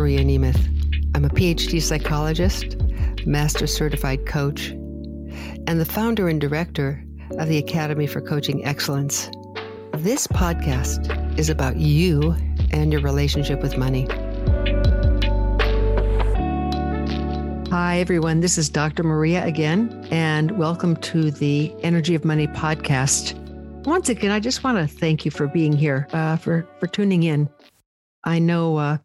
Maria Nemeth. I'm a PhD psychologist, master certified coach, and the founder and director of the Academy for Coaching Excellence. This podcast is about you and your relationship with money. Hi, everyone. This is Dr. Maria again, and welcome to the Energy of Money podcast. Once again, I just want to thank you for being here, uh, for for tuning in. I know uh,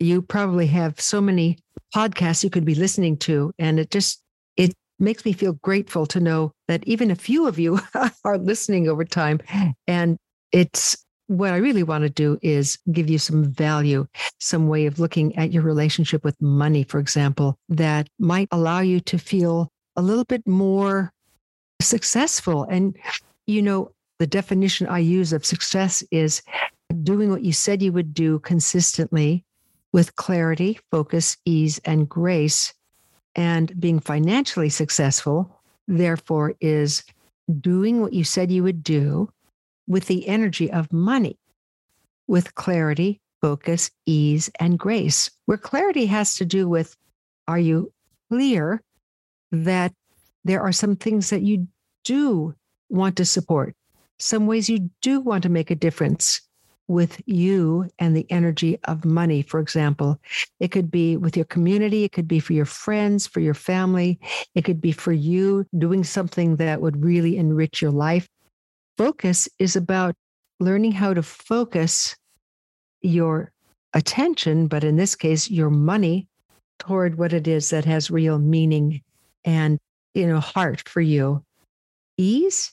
you probably have so many podcasts you could be listening to, and it just it makes me feel grateful to know that even a few of you are listening over time, and it's what I really want to do is give you some value, some way of looking at your relationship with money, for example, that might allow you to feel a little bit more successful. And, you know, the definition I use of success is doing what you said you would do consistently with clarity, focus, ease, and grace. And being financially successful, therefore, is doing what you said you would do with the energy of money, with clarity, focus, ease, and grace. Where clarity has to do with are you clear that there are some things that you do want to support, some ways you do want to make a difference with you and the energy of money, for example. It could be with your community, it could be for your friends, for your family, it could be for you doing something that would really enrich your life. Focus is about learning how to focus your attention, but in this case, your money toward what it is that has real meaning and you know heart for you. Ease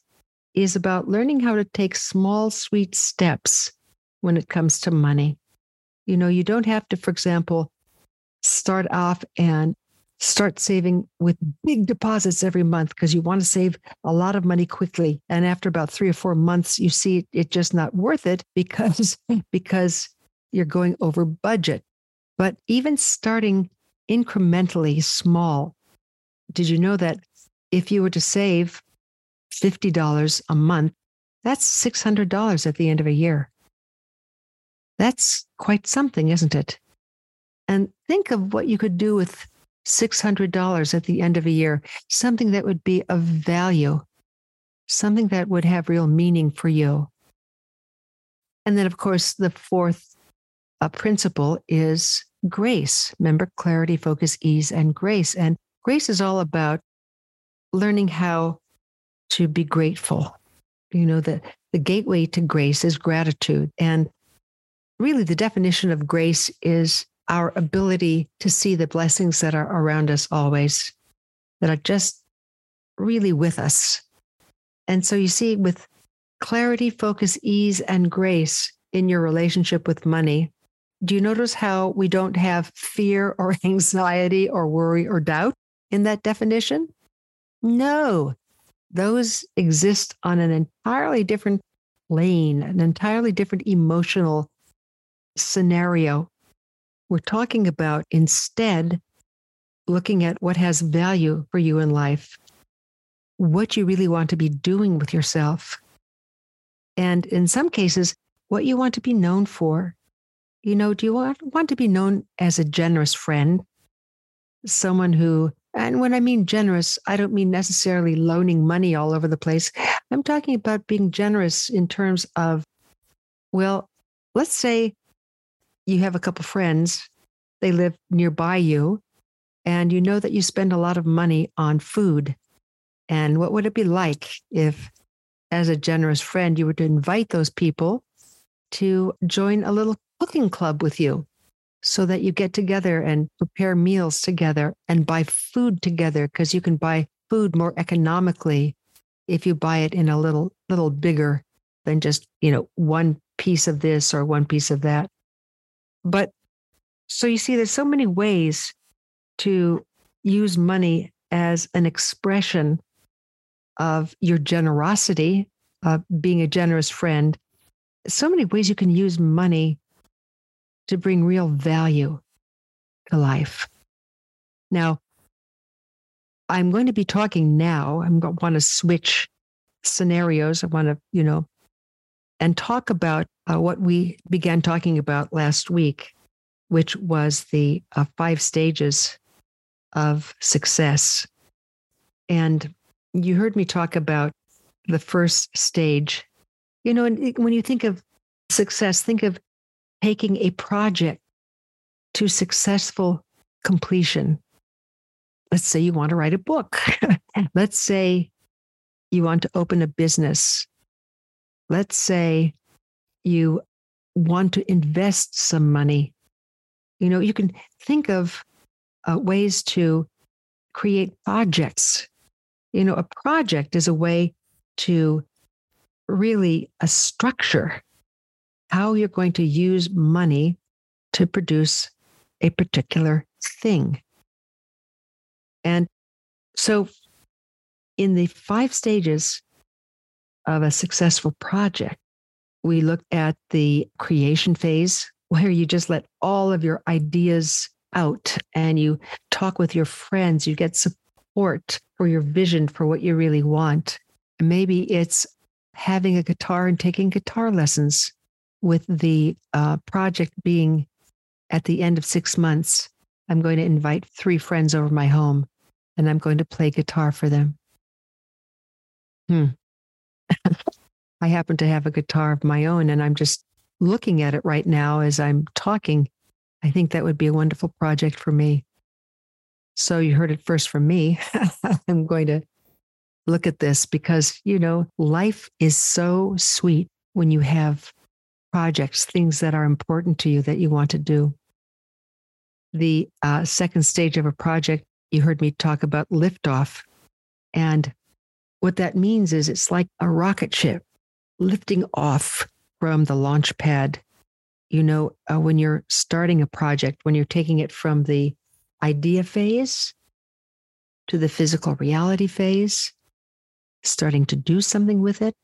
is about learning how to take small, sweet steps when it comes to money. You know, you don't have to, for example, start off and start saving with big deposits every month because you want to save a lot of money quickly. And after about 3 or 4 months you see it just not worth it because because you're going over budget. But even starting incrementally small did you know that if you were to save $50 a month that's $600 at the end of a year that's quite something isn't it and think of what you could do with $600 at the end of a year, something that would be of value, something that would have real meaning for you. And then, of course, the fourth uh, principle is grace. Remember, clarity, focus, ease, and grace. And grace is all about learning how to be grateful. You know, the, the gateway to grace is gratitude. And really, the definition of grace is our ability to see the blessings that are around us always, that are just really with us. And so you see, with clarity, focus, ease, and grace in your relationship with money, do you notice how we don't have fear or anxiety or worry or doubt in that definition? No, those exist on an entirely different plane, an entirely different emotional scenario we're talking about instead looking at what has value for you in life, what you really want to be doing with yourself. And in some cases, what you want to be known for. You know, do you want, want to be known as a generous friend? Someone who, and when I mean generous, I don't mean necessarily loaning money all over the place. I'm talking about being generous in terms of, well, let's say you have a couple friends, they live nearby you, and you know that you spend a lot of money on food. And what would it be like if, as a generous friend, you were to invite those people to join a little cooking club with you so that you get together and prepare meals together and buy food together because you can buy food more economically if you buy it in a little little bigger than just you know one piece of this or one piece of that but so you see, there's so many ways to use money as an expression of your generosity, of being a generous friend. So many ways you can use money to bring real value to life. Now, I'm going to be talking now. I'm going to want to switch scenarios. I want to, you know, and talk about uh, what we began talking about last week, which was the uh, five stages of success. And you heard me talk about the first stage. You know, when you think of success, think of taking a project to successful completion. Let's say you want to write a book. Let's say you want to open a business. Let's say you want to invest some money. You know, you can think of uh, ways to create projects. You know, a project is a way to really a structure how you're going to use money to produce a particular thing. And so, in the five stages of a successful project, we look at the creation phase, where you just let all of your ideas out and you talk with your friends, you get support for your vision for what you really want. Maybe it's having a guitar and taking guitar lessons with the uh, project being at the end of six months, I'm going to invite three friends over my home and I'm going to play guitar for them. Hmm. I happen to have a guitar of my own and I'm just looking at it right now as I'm talking. I think that would be a wonderful project for me. So you heard it first from me. I'm going to look at this because, you know, life is so sweet when you have projects, things that are important to you that you want to do the uh, second stage of a project, you heard me talk about liftoff. And what that means is it's like a rocket ship lifting off from the launch pad. You know, uh, when you're starting a project, when you're taking it from the idea phase to the physical reality phase, starting to do something with it,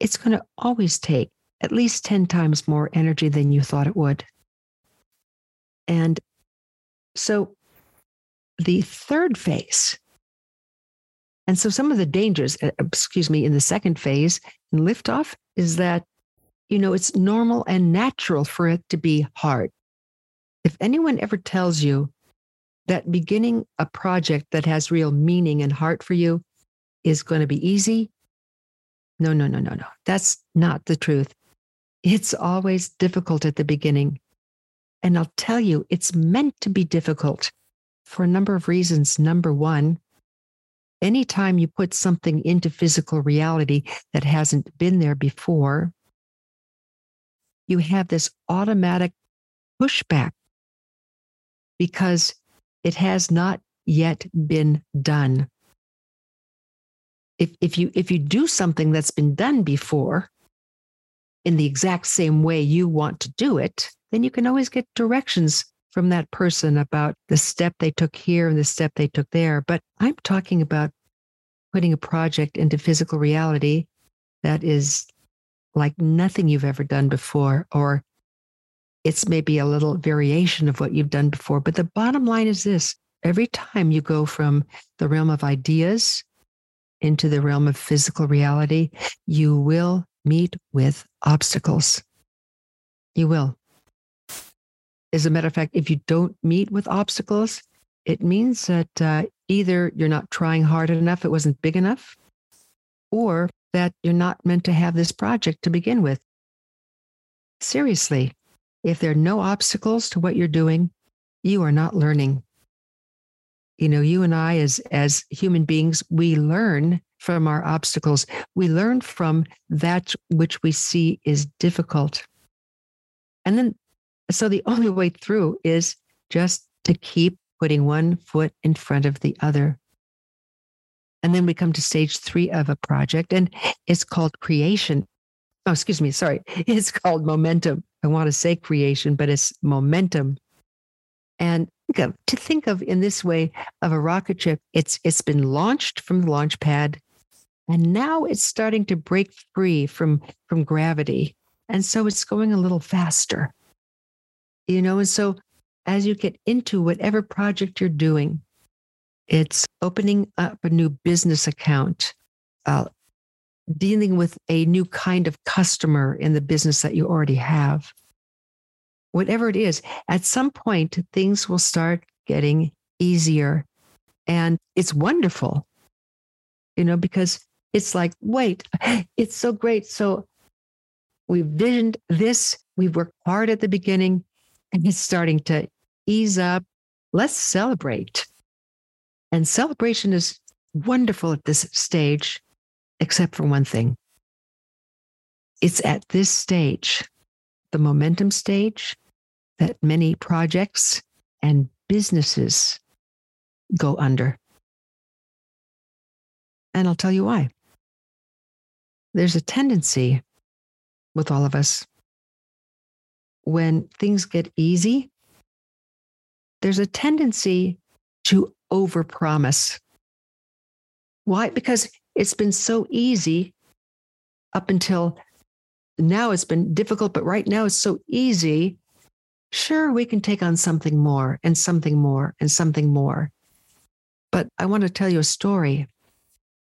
it's going to always take at least 10 times more energy than you thought it would. And so the third phase, and so some of the dangers, uh, excuse me, in the second phase in liftoff is that, you know, it's normal and natural for it to be hard. If anyone ever tells you that beginning a project that has real meaning and heart for you is going to be easy, no, no, no, no, no. That's not the truth. It's always difficult at the beginning. And I'll tell you, it's meant to be difficult for a number of reasons. Number one, anytime you put something into physical reality that hasn't been there before, you have this automatic pushback because it has not yet been done. If, if you if you do something that's been done before in the exact same way you want to do it, then you can always get directions from that person about the step they took here and the step they took there. But I'm talking about putting a project into physical reality that is like nothing you've ever done before, or it's maybe a little variation of what you've done before. But the bottom line is this every time you go from the realm of ideas into the realm of physical reality, you will meet with obstacles. You will. As a matter of fact, if you don't meet with obstacles, it means that uh, either you're not trying hard enough, it wasn't big enough, or that you're not meant to have this project to begin with. Seriously, if there are no obstacles to what you're doing, you are not learning. You know, you and I, as, as human beings, we learn from our obstacles. We learn from that which we see is difficult. And then so the only way through is just to keep putting one foot in front of the other. And then we come to stage three of a project, and it's called creation. Oh, excuse me, sorry. It's called momentum. I want to say creation, but it's momentum. And think of, to think of in this way of a rocket ship, it's it's been launched from the launch pad, and now it's starting to break free from from gravity, and so it's going a little faster you know and so as you get into whatever project you're doing it's opening up a new business account uh, dealing with a new kind of customer in the business that you already have whatever it is, at some point, things will start getting easier. And it's wonderful, you know, because it's like, wait, it's so great. So we've visioned this, We've worked hard at the beginning, and it's starting to ease up. Let's celebrate. And celebration is wonderful at this stage, except for one thing. It's at this stage, the momentum stage, that many projects and businesses go under. And I'll tell you why. There's a tendency with all of us when things get easy, there's a tendency to overpromise. Why? Because it's been so easy up until now it's been difficult, but right now it's so easy. Sure, we can take on something more and something more and something more. But I want to tell you a story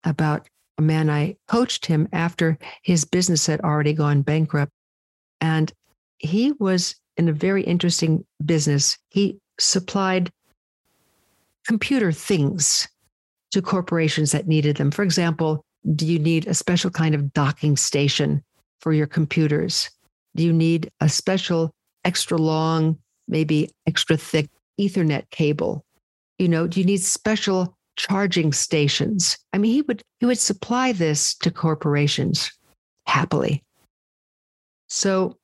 about a man I coached him after his business had already gone bankrupt. And he was in a very interesting business. He supplied computer things to corporations that needed them. For example, do you need a special kind of docking station for your computers? Do you need a special extra long, maybe extra thick Ethernet cable? You know, do you need special charging stations? I mean, he would he would supply this to corporations happily. So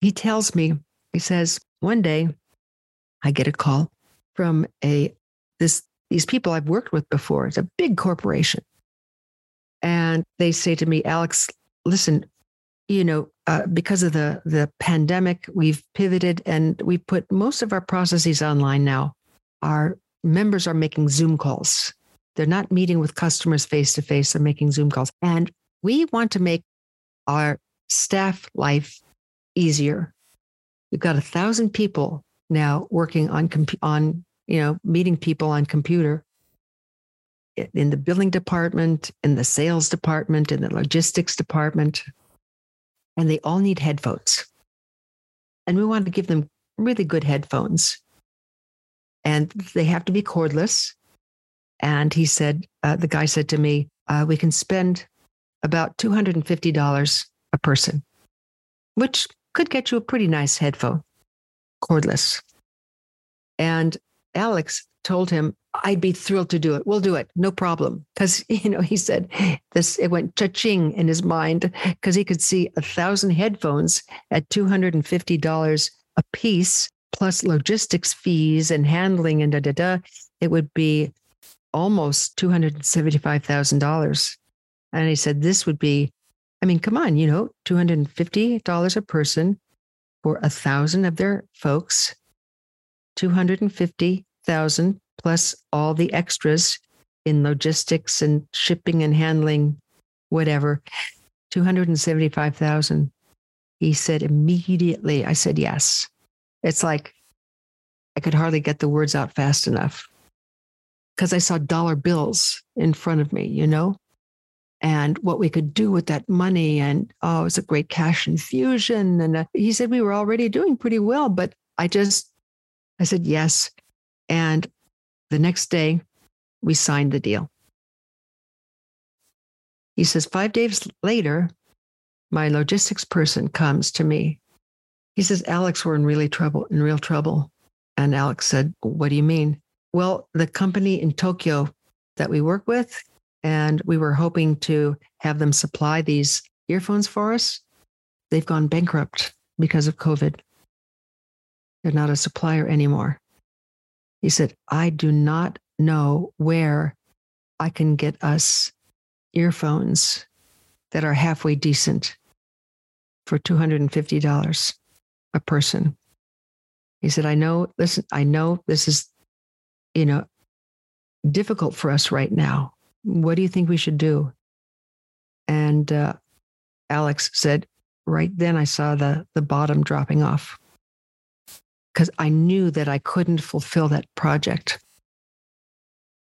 he tells me, he says, one day I get a call from a this these people I've worked with before. It's a big corporation. And they say to me, Alex, listen, you know, uh, because of the the pandemic, we've pivoted and we put most of our processes online now. Our members are making Zoom calls. They're not meeting with customers face to face. They're making Zoom calls, and we want to make our staff life easier. We've got a thousand people now working on on you know meeting people on computer in the billing department, in the sales department, in the logistics department, and they all need headphones. And we want to give them really good headphones. And they have to be cordless. And he said, uh, the guy said to me, uh, we can spend about $250 a person, which could get you a pretty nice headphone, cordless. And Alex told him, I'd be thrilled to do it. We'll do it. No problem. Because, you know, he said this, it went cha-ching in his mind because he could see a thousand headphones at $250 a piece, plus logistics fees and handling and da da da. It would be almost $275,000. And he said, this would be, I mean, come on, you know, $250 a person for a thousand of their folks, 250,000 plus all the extras in logistics and shipping and handling, whatever, 275,000. He said immediately, I said, yes. It's like I could hardly get the words out fast enough because I saw dollar bills in front of me, you know, and what we could do with that money. And oh, it was a great cash infusion. And uh, he said we were already doing pretty well, but I just, I said yes. And the next day, we signed the deal. He says, five days later, my logistics person comes to me. He says, Alex, we're in really trouble, in real trouble. And Alex said, What do you mean? Well, the company in Tokyo that we work with, and we were hoping to have them supply these earphones for us, they've gone bankrupt because of COVID. They're not a supplier anymore. He said, I do not know where I can get us earphones that are halfway decent for $250 a person. He said, I know, listen, I know this is, you know, difficult for us right now. What do you think we should do? And uh, Alex said, right then I saw the, the bottom dropping off because I knew that I couldn't fulfill that project.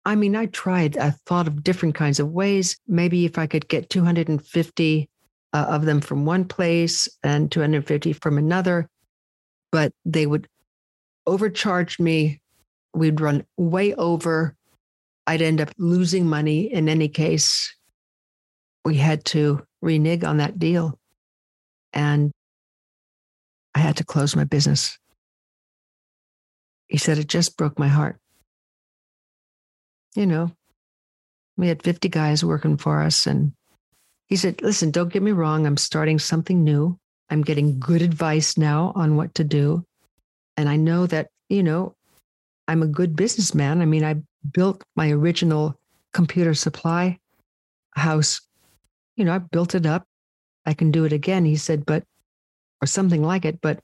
I mean, I tried, I thought of different kinds of ways. Maybe if I could get 250 uh, of them from one place and 250 from another. But they would overcharge me. We'd run way over. I'd end up losing money in any case. We had to renege on that deal. And I had to close my business. He said, it just broke my heart. You know, we had 50 guys working for us. And he said, listen, don't get me wrong. I'm starting something new. I'm getting good advice now on what to do. And I know that, you know, I'm a good businessman. I mean, I built my original computer supply house. You know, I built it up. I can do it again. He said, but, or something like it, but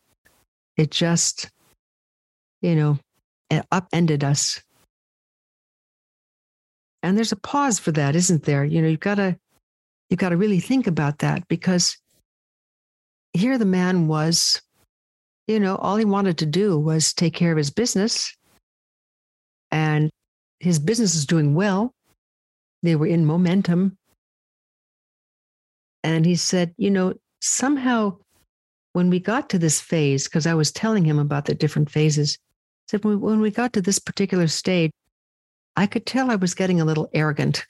it just, you know, it upended us. And there's a pause for that, isn't there? You know, you've got to, you've got to really think about that because here the man was, you know, all he wanted to do was take care of his business. And his business is doing well. They were in momentum. And he said, you know, somehow when we got to this phase, because I was telling him about the different phases, said when we got to this particular stage, I could tell I was getting a little arrogant.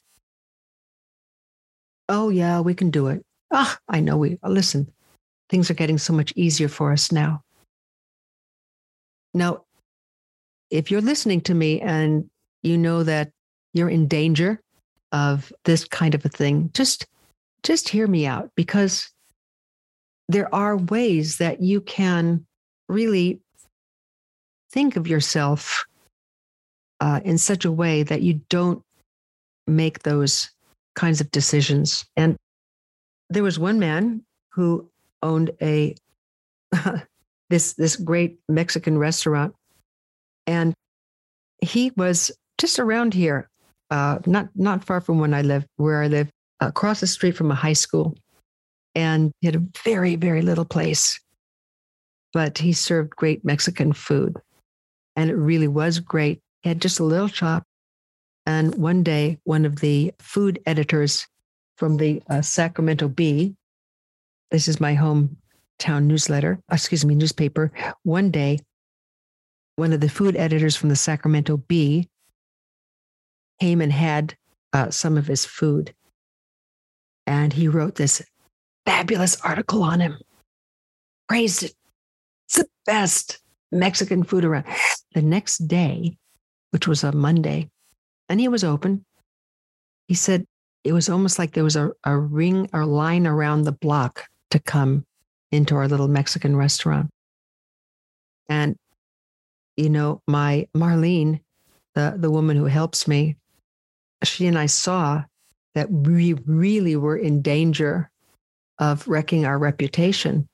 Oh, yeah, we can do it. Ah, I know we, listen, things are getting so much easier for us now. Now, if you're listening to me and you know that you're in danger of this kind of a thing, just just hear me out because there are ways that you can really think of yourself uh, in such a way that you don't make those kinds of decisions. And there was one man who owned a this this great Mexican restaurant, and he was just around here, uh, not not far from when I live, where I live, across the street from a high school, and he had a very very little place, but he served great Mexican food, and it really was great. He had just a little shop, and one day one of the food editors from the uh, Sacramento Bee, this is my hometown newsletter, excuse me, newspaper. One day, one of the food editors from the Sacramento Bee came and had uh, some of his food. And he wrote this fabulous article on him, praised it. It's the best Mexican food around. The next day, which was a Monday, and he was open, he said it was almost like there was a, a ring or line around the block to come into our little Mexican restaurant. And, you know, my Marlene, the, the woman who helps me, she and I saw that we really were in danger of wrecking our reputation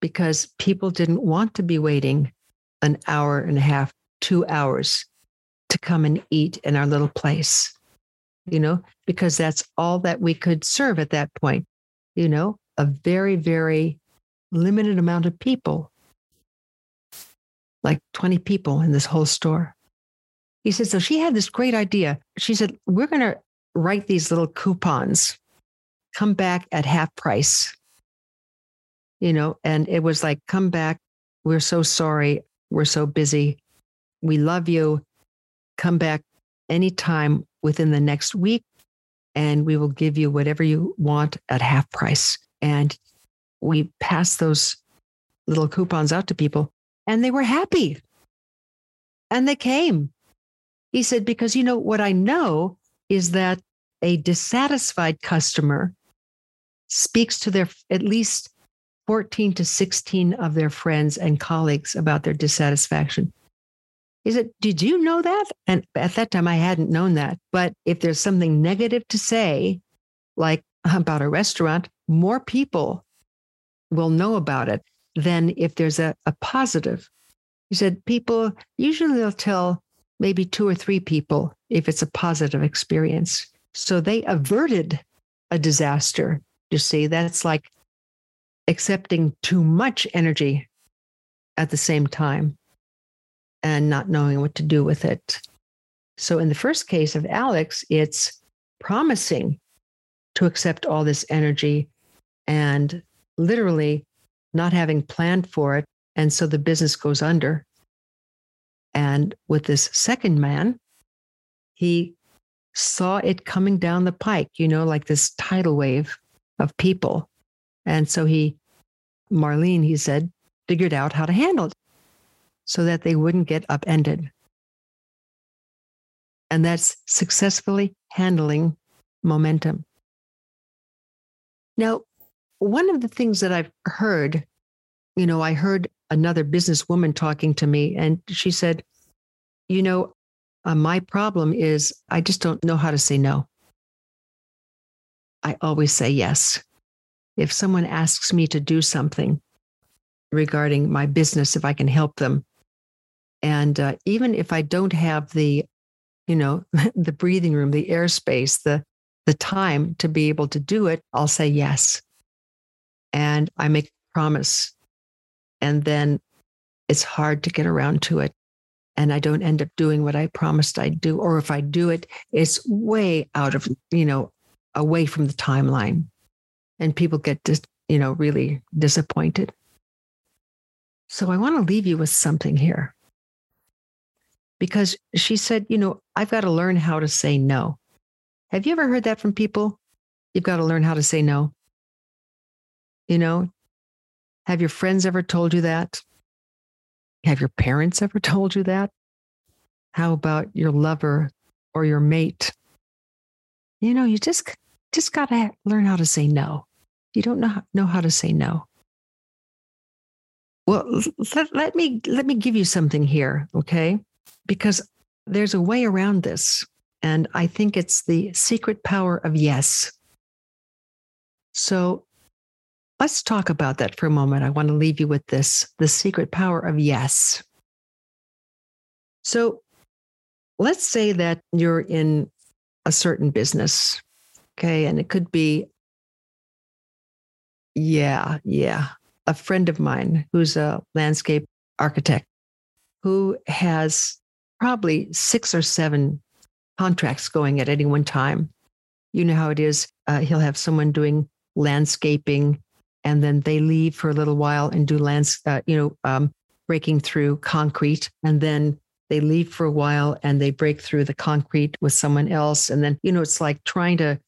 because people didn't want to be waiting an hour and a half, two hours to come and eat in our little place, you know, because that's all that we could serve at that point, you know, a very, very limited amount of people, like 20 people in this whole store. He said, so she had this great idea. She said, we're going to write these little coupons, come back at half price. You know, and it was like, come back. We're so sorry. We're so busy. We love you. Come back anytime within the next week, and we will give you whatever you want at half price. And we passed those little coupons out to people, and they were happy. And they came. He said, because you know, what I know is that a dissatisfied customer speaks to their at least 14 to 16 of their friends and colleagues about their dissatisfaction. He said, Did you know that? And at that time, I hadn't known that. But if there's something negative to say, like about a restaurant, more people will know about it than if there's a, a positive. He said, People usually they'll tell maybe two or three people if it's a positive experience. So they averted a disaster. You see, that's like accepting too much energy at the same time and not knowing what to do with it. So, in the first case of Alex, it's promising to accept all this energy and literally not having planned for it. And so the business goes under. And with this second man, he saw it coming down the pike, you know, like this tidal wave of people. And so he, Marlene, he said, figured out how to handle it so that they wouldn't get upended. And that's successfully handling momentum. Now, one of the things that I've heard, you know, I heard another businesswoman talking to me, and she said, you know, uh, my problem is I just don't know how to say no. I always say yes. If someone asks me to do something regarding my business, if I can help them, and uh, even if I don't have the, you know, the breathing room, the airspace, the the time to be able to do it, I'll say yes. And I make a promise. And then it's hard to get around to it. And I don't end up doing what I promised I'd do. Or if I do it, it's way out of, you know, away from the timeline. And people get, just, you know, really disappointed. So I want to leave you with something here because she said, you know, I've got to learn how to say no. Have you ever heard that from people? You've got to learn how to say no. You know, have your friends ever told you that? Have your parents ever told you that? How about your lover or your mate? You know, you just just got to learn how to say no. You don't know know how to say no. Well, let, let me let me give you something here, okay? because there's a way around this. And I think it's the secret power of yes. So let's talk about that for a moment. I want to leave you with this the secret power of yes. So let's say that you're in a certain business, okay? And it could be, yeah, yeah, a friend of mine who's a landscape architect who has probably six or seven contracts going at any one time. You know how it is. Uh, he'll have someone doing landscaping, and then they leave for a little while and do lands, uh, you know, um, breaking through concrete, and then they leave for a while and they break through the concrete with someone else, and then you know it's like trying to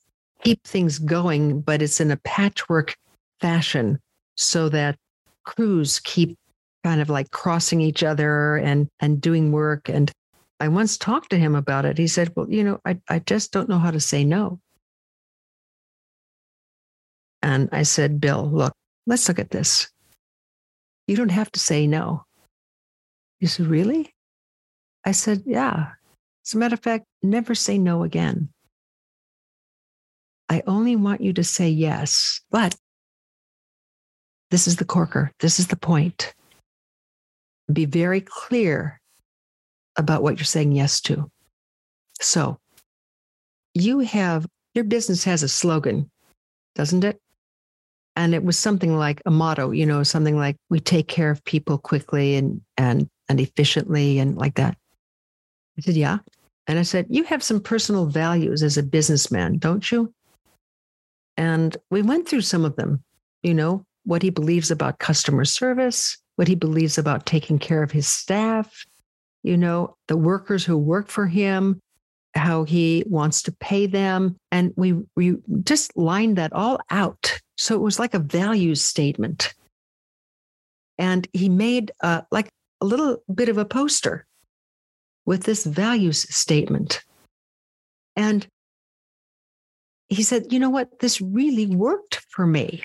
keep things going, but it's in a patchwork fashion so that crews keep kind of like crossing each other and and doing work and I once talked to him about it. He said, Well, you know, I, I just don't know how to say no. And I said, Bill, look, let's look at this. You don't have to say no. He said, Really? I said, Yeah. As a matter of fact, never say no again. I only want you to say yes. But this is the corker. This is the point. Be very clear about what you're saying yes to. So you have your business has a slogan, doesn't it? And it was something like a motto, you know, something like we take care of people quickly and and and efficiently and like that. I said, Yeah. And I said, You have some personal values as a businessman, don't you? And we went through some of them, you know, what he believes about customer service, what he believes about taking care of his staff, you know, the workers who work for him, how he wants to pay them. And we, we just lined that all out. So it was like a values statement. And he made uh, like a little bit of a poster with this values statement. And he said, you know what? This really worked for me.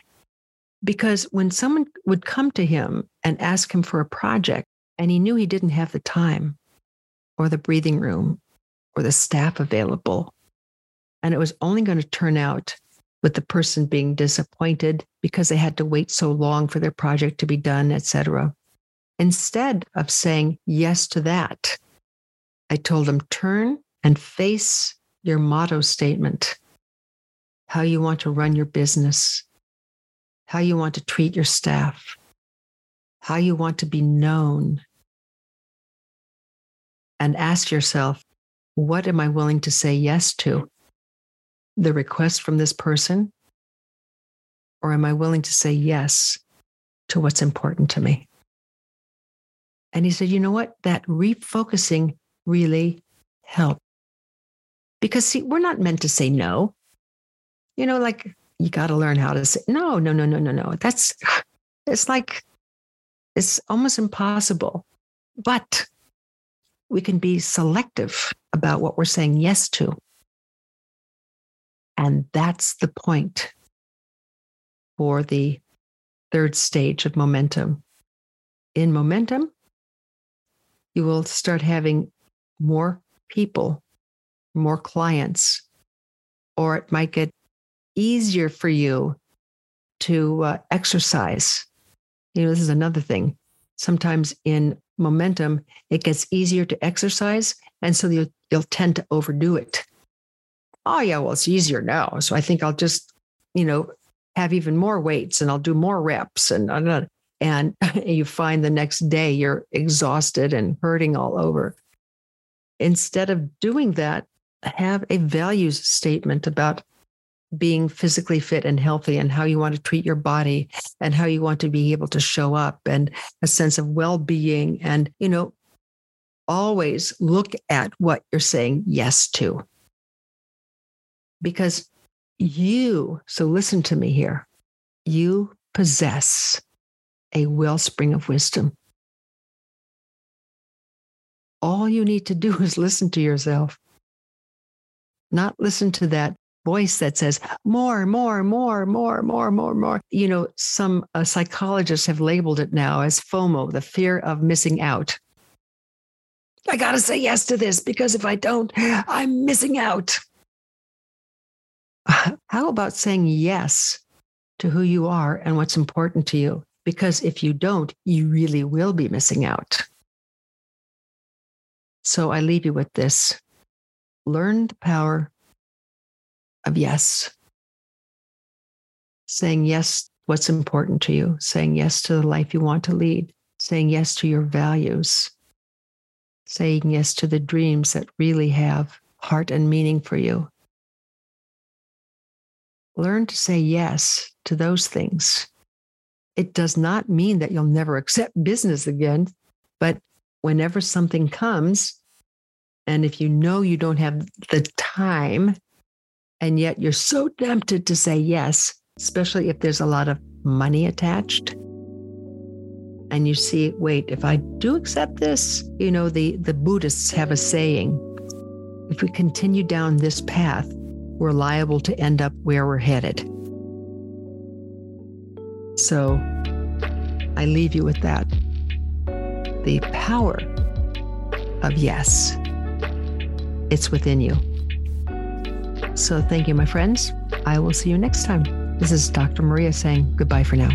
Because when someone would come to him and ask him for a project, and he knew he didn't have the time or the breathing room or the staff available. And it was only going to turn out with the person being disappointed because they had to wait so long for their project to be done, etc. Instead of saying yes to that, I told them turn and face your motto statement, how you want to run your business, how you want to treat your staff, how you want to be known, and ask yourself, what am I willing to say yes to? The request from this person Or am I willing to say yes to what's important to me? And he said, You know what? That refocusing really helped. Because, see, we're not meant to say no. You know, like you got to learn how to say no, no, no, no, no, no. That's, it's like, it's almost impossible. But we can be selective about what we're saying yes to. And that's the point for the third stage of momentum. In momentum, you will start having more people, more clients, or it might get easier for you to uh, exercise. You know, this is another thing. Sometimes in momentum, it gets easier to exercise. And so you'll, you'll tend to overdo it. Oh, yeah, well, it's easier now. So I think I'll just, you know, have even more weights and I'll do more reps. And, and uh, you find the next day you're exhausted and hurting all over. Instead of doing that, have a values statement about being physically fit and healthy and how you want to treat your body and how you want to be able to show up and a sense of well-being and you know always look at what you're saying yes to because you so listen to me here you possess a wellspring of wisdom all you need to do is listen to yourself not listen to that voice that says more, more, more, more, more, more, more. You know, some uh, psychologists have labeled it now as FOMO, the fear of missing out. I got to say yes to this because if I don't, I'm missing out. Uh, how about saying yes to who you are and what's important to you? Because if you don't, you really will be missing out. So I leave you with this learn the power of yes. Saying yes, what's important to you, saying yes to the life you want to lead, saying yes to your values, saying yes to the dreams that really have heart and meaning for you. Learn to say yes to those things. It does not mean that you'll never accept business again, but whenever something comes, and if you know you don't have the time and yet you're so tempted to say yes, especially if there's a lot of money attached. And you see, wait, if I do accept this, you know, the, the Buddhists have a saying if we continue down this path, we're liable to end up where we're headed. So I leave you with that. The power of yes, it's within you. So thank you, my friends. I will see you next time. This is Dr. Maria saying goodbye for now.